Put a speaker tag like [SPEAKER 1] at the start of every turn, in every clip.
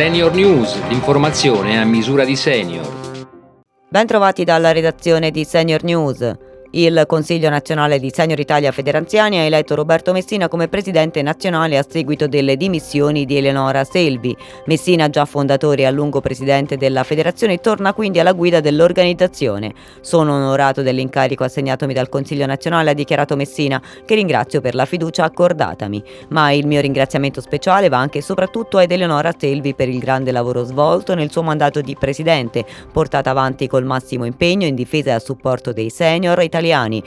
[SPEAKER 1] Senior News, l'informazione a misura di senior.
[SPEAKER 2] Ben trovati dalla redazione di Senior News. Il Consiglio nazionale di Senior Italia Federanziani ha eletto Roberto Messina come presidente nazionale a seguito delle dimissioni di Eleonora Selvi. Messina, già fondatore e a lungo presidente della federazione, torna quindi alla guida dell'organizzazione. Sono onorato dell'incarico assegnatomi dal Consiglio nazionale, ha dichiarato Messina, che ringrazio per la fiducia accordatami. Ma il mio ringraziamento speciale va anche e soprattutto ad Eleonora Selvi per il grande lavoro svolto nel suo mandato di presidente, portato avanti col massimo impegno in difesa e a supporto dei senior italiani italiani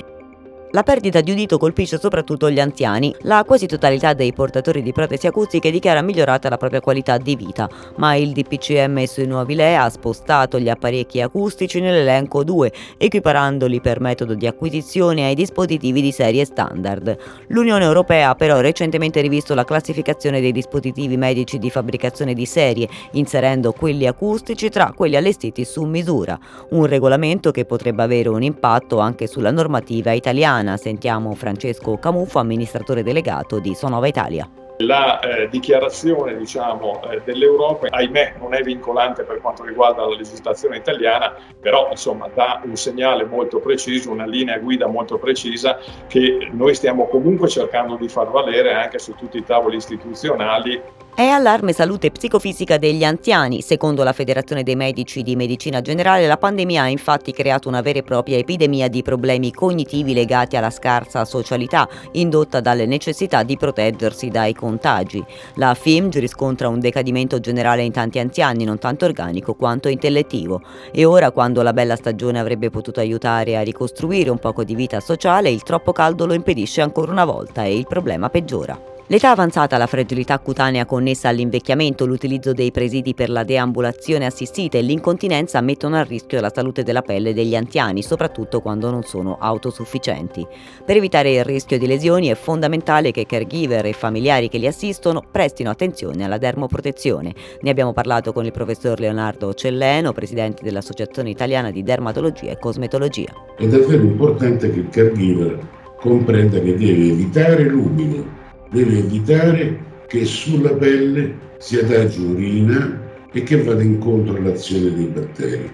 [SPEAKER 2] la perdita di udito colpisce soprattutto gli anziani. La quasi totalità dei portatori di protesi acustiche dichiara migliorata la propria qualità di vita, ma il DPCM sui nuovi LEA ha spostato gli apparecchi acustici nell'elenco 2, equiparandoli per metodo di acquisizione ai dispositivi di serie standard. L'Unione Europea ha però recentemente rivisto la classificazione dei dispositivi medici di fabbricazione di serie, inserendo quelli acustici tra quelli allestiti su misura, un regolamento che potrebbe avere un impatto anche sulla normativa italiana settimana sentiamo Francesco Camuffo, amministratore delegato di Sonova Italia.
[SPEAKER 3] La eh, dichiarazione diciamo, eh, dell'Europa, ahimè, non è vincolante per quanto riguarda la legislazione italiana, però insomma, dà un segnale molto preciso, una linea guida molto precisa che noi stiamo comunque cercando di far valere anche su tutti i tavoli istituzionali
[SPEAKER 2] è allarme salute psicofisica degli anziani. Secondo la Federazione dei Medici di Medicina Generale, la pandemia ha infatti creato una vera e propria epidemia di problemi cognitivi legati alla scarsa socialità, indotta dalle necessità di proteggersi dai contagi. La FIMG riscontra un decadimento generale in tanti anziani, non tanto organico quanto intellettivo. E ora, quando la bella stagione avrebbe potuto aiutare a ricostruire un poco di vita sociale, il troppo caldo lo impedisce ancora una volta e il problema peggiora. L'età avanzata, la fragilità cutanea connessa all'invecchiamento, l'utilizzo dei presidi per la deambulazione assistita e l'incontinenza mettono a rischio la salute della pelle degli anziani, soprattutto quando non sono autosufficienti. Per evitare il rischio di lesioni è fondamentale che caregiver e familiari che li assistono prestino attenzione alla dermoprotezione. Ne abbiamo parlato con il professor Leonardo Celleno, presidente dell'Associazione Italiana di Dermatologia e Cosmetologia.
[SPEAKER 4] È davvero importante che il caregiver comprenda che deve evitare l'umido deve evitare che sulla pelle si adagi urina e che vada incontro all'azione dei batteri.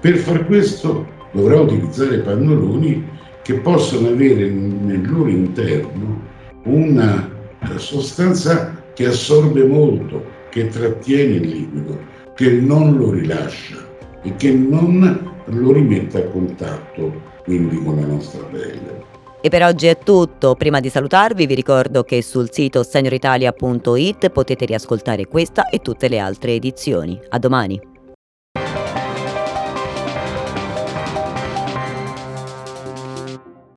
[SPEAKER 4] Per far questo dovrà utilizzare pannoloni che possono avere nel loro interno una sostanza che assorbe molto, che trattiene il liquido, che non lo rilascia e che non lo rimette a contatto quindi con la nostra pelle.
[SPEAKER 2] E per oggi è tutto. Prima di salutarvi vi ricordo che sul sito senioritalia.it potete riascoltare questa e tutte le altre edizioni. A domani.